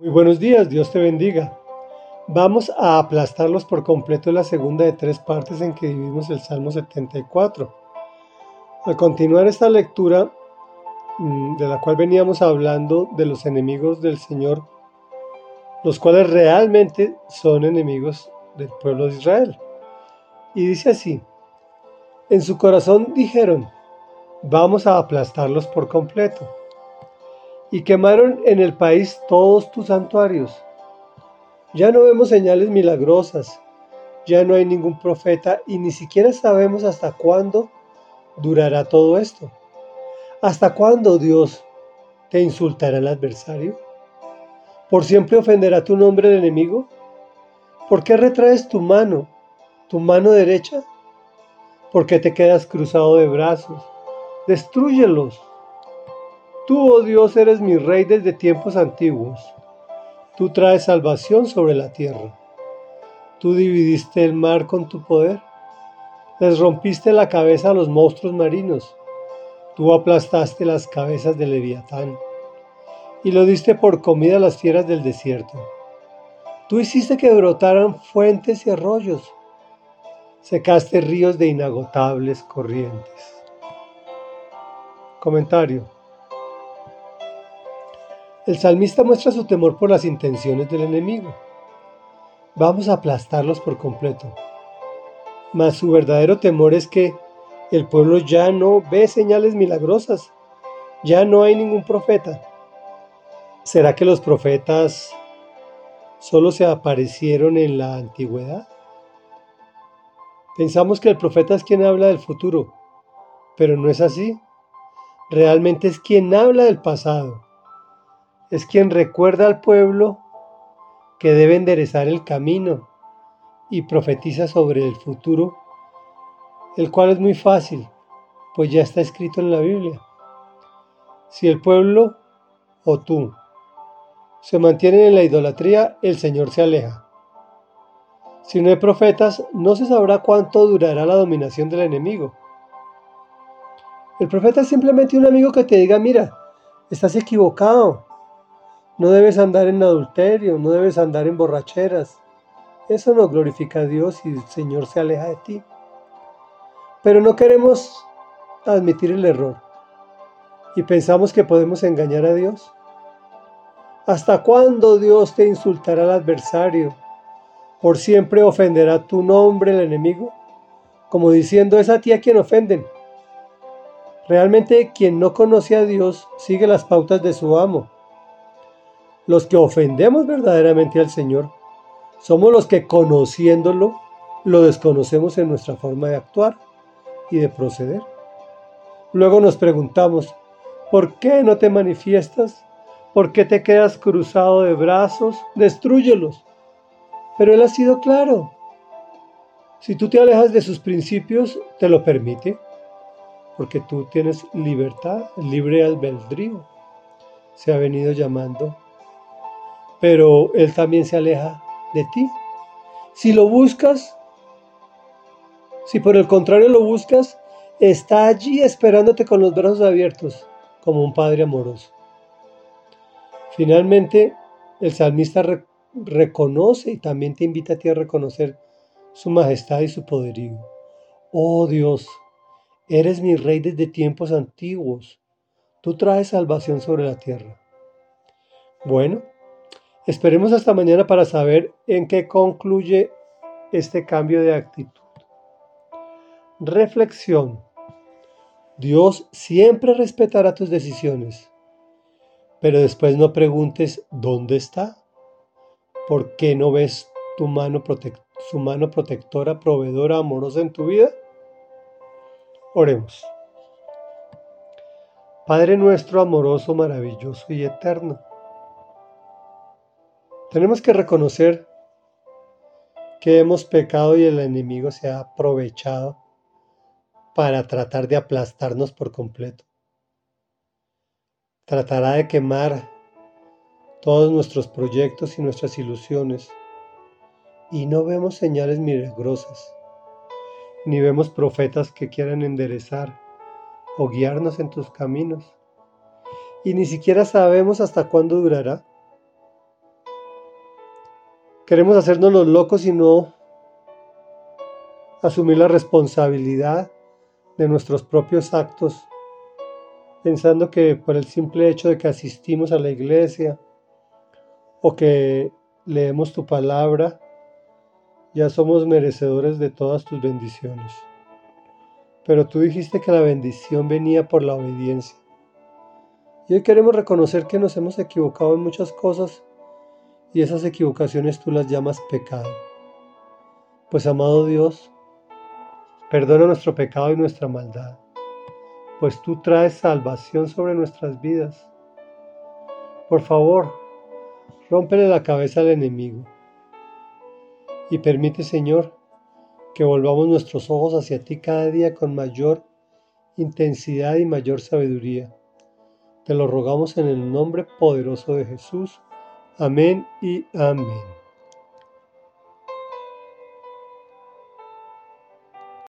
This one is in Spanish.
Muy buenos días, Dios te bendiga. Vamos a aplastarlos por completo en la segunda de tres partes en que dividimos el Salmo 74. Al continuar esta lectura, mm, de la cual veníamos hablando de los enemigos del Señor, los cuales realmente son enemigos del pueblo de Israel. Y dice así, en su corazón dijeron, vamos a aplastarlos por completo y quemaron en el país todos tus santuarios. Ya no vemos señales milagrosas, ya no hay ningún profeta y ni siquiera sabemos hasta cuándo durará todo esto. ¿Hasta cuándo Dios te insultará el adversario? ¿Por siempre ofenderá tu nombre el enemigo? ¿Por qué retraes tu mano, tu mano derecha? ¿Por qué te quedas cruzado de brazos? Destrúyelos Tú, oh Dios, eres mi rey desde tiempos antiguos. Tú traes salvación sobre la tierra. Tú dividiste el mar con tu poder. Les rompiste la cabeza a los monstruos marinos. Tú aplastaste las cabezas de Leviatán y lo diste por comida a las fieras del desierto. Tú hiciste que brotaran fuentes y arroyos. Secaste ríos de inagotables corrientes. Comentario. El salmista muestra su temor por las intenciones del enemigo. Vamos a aplastarlos por completo. Mas su verdadero temor es que el pueblo ya no ve señales milagrosas, ya no hay ningún profeta. ¿Será que los profetas solo se aparecieron en la antigüedad? Pensamos que el profeta es quien habla del futuro, pero no es así. Realmente es quien habla del pasado es quien recuerda al pueblo que debe enderezar el camino y profetiza sobre el futuro, el cual es muy fácil, pues ya está escrito en la Biblia. Si el pueblo o tú se mantienen en la idolatría, el Señor se aleja. Si no hay profetas, no se sabrá cuánto durará la dominación del enemigo. El profeta es simplemente un amigo que te diga, mira, estás equivocado, no debes andar en adulterio, no debes andar en borracheras. Eso no glorifica a Dios y el Señor se aleja de ti. Pero no queremos admitir el error y pensamos que podemos engañar a Dios. ¿Hasta cuándo Dios te insultará al adversario? ¿Por siempre ofenderá tu nombre el enemigo? Como diciendo, es a ti a quien ofenden. Realmente quien no conoce a Dios sigue las pautas de su amo los que ofendemos verdaderamente al Señor somos los que conociéndolo lo desconocemos en nuestra forma de actuar y de proceder. Luego nos preguntamos, ¿por qué no te manifiestas? ¿Por qué te quedas cruzado de brazos? Destrúyelos. Pero Él ha sido claro. Si tú te alejas de sus principios, te lo permite, porque tú tienes libertad, libre albedrío. Se ha venido llamando pero Él también se aleja de ti. Si lo buscas, si por el contrario lo buscas, está allí esperándote con los brazos abiertos, como un Padre amoroso. Finalmente, el salmista reconoce y también te invita a ti a reconocer su majestad y su poderío. Oh Dios, eres mi rey desde tiempos antiguos. Tú traes salvación sobre la tierra. Bueno, Esperemos hasta mañana para saber en qué concluye este cambio de actitud. Reflexión. Dios siempre respetará tus decisiones, pero después no preguntes dónde está. ¿Por qué no ves tu mano su mano protectora, proveedora, amorosa en tu vida? Oremos. Padre nuestro amoroso, maravilloso y eterno tenemos que reconocer que hemos pecado y el enemigo se ha aprovechado para tratar de aplastarnos por completo. Tratará de quemar todos nuestros proyectos y nuestras ilusiones. Y no vemos señales milagrosas, ni vemos profetas que quieran enderezar o guiarnos en tus caminos. Y ni siquiera sabemos hasta cuándo durará. Queremos hacernos los locos y no asumir la responsabilidad de nuestros propios actos, pensando que por el simple hecho de que asistimos a la iglesia o que leemos tu palabra, ya somos merecedores de todas tus bendiciones. Pero tú dijiste que la bendición venía por la obediencia. Y hoy queremos reconocer que nos hemos equivocado en muchas cosas y esas equivocaciones tú las llamas pecado. Pues amado Dios, perdona nuestro pecado y nuestra maldad, pues tú traes salvación sobre nuestras vidas. Por favor, rómpele la cabeza al enemigo y permite, Señor, que volvamos nuestros ojos hacia ti cada día con mayor intensidad y mayor sabiduría. Te lo rogamos en el nombre poderoso de Jesús. Amén y amén.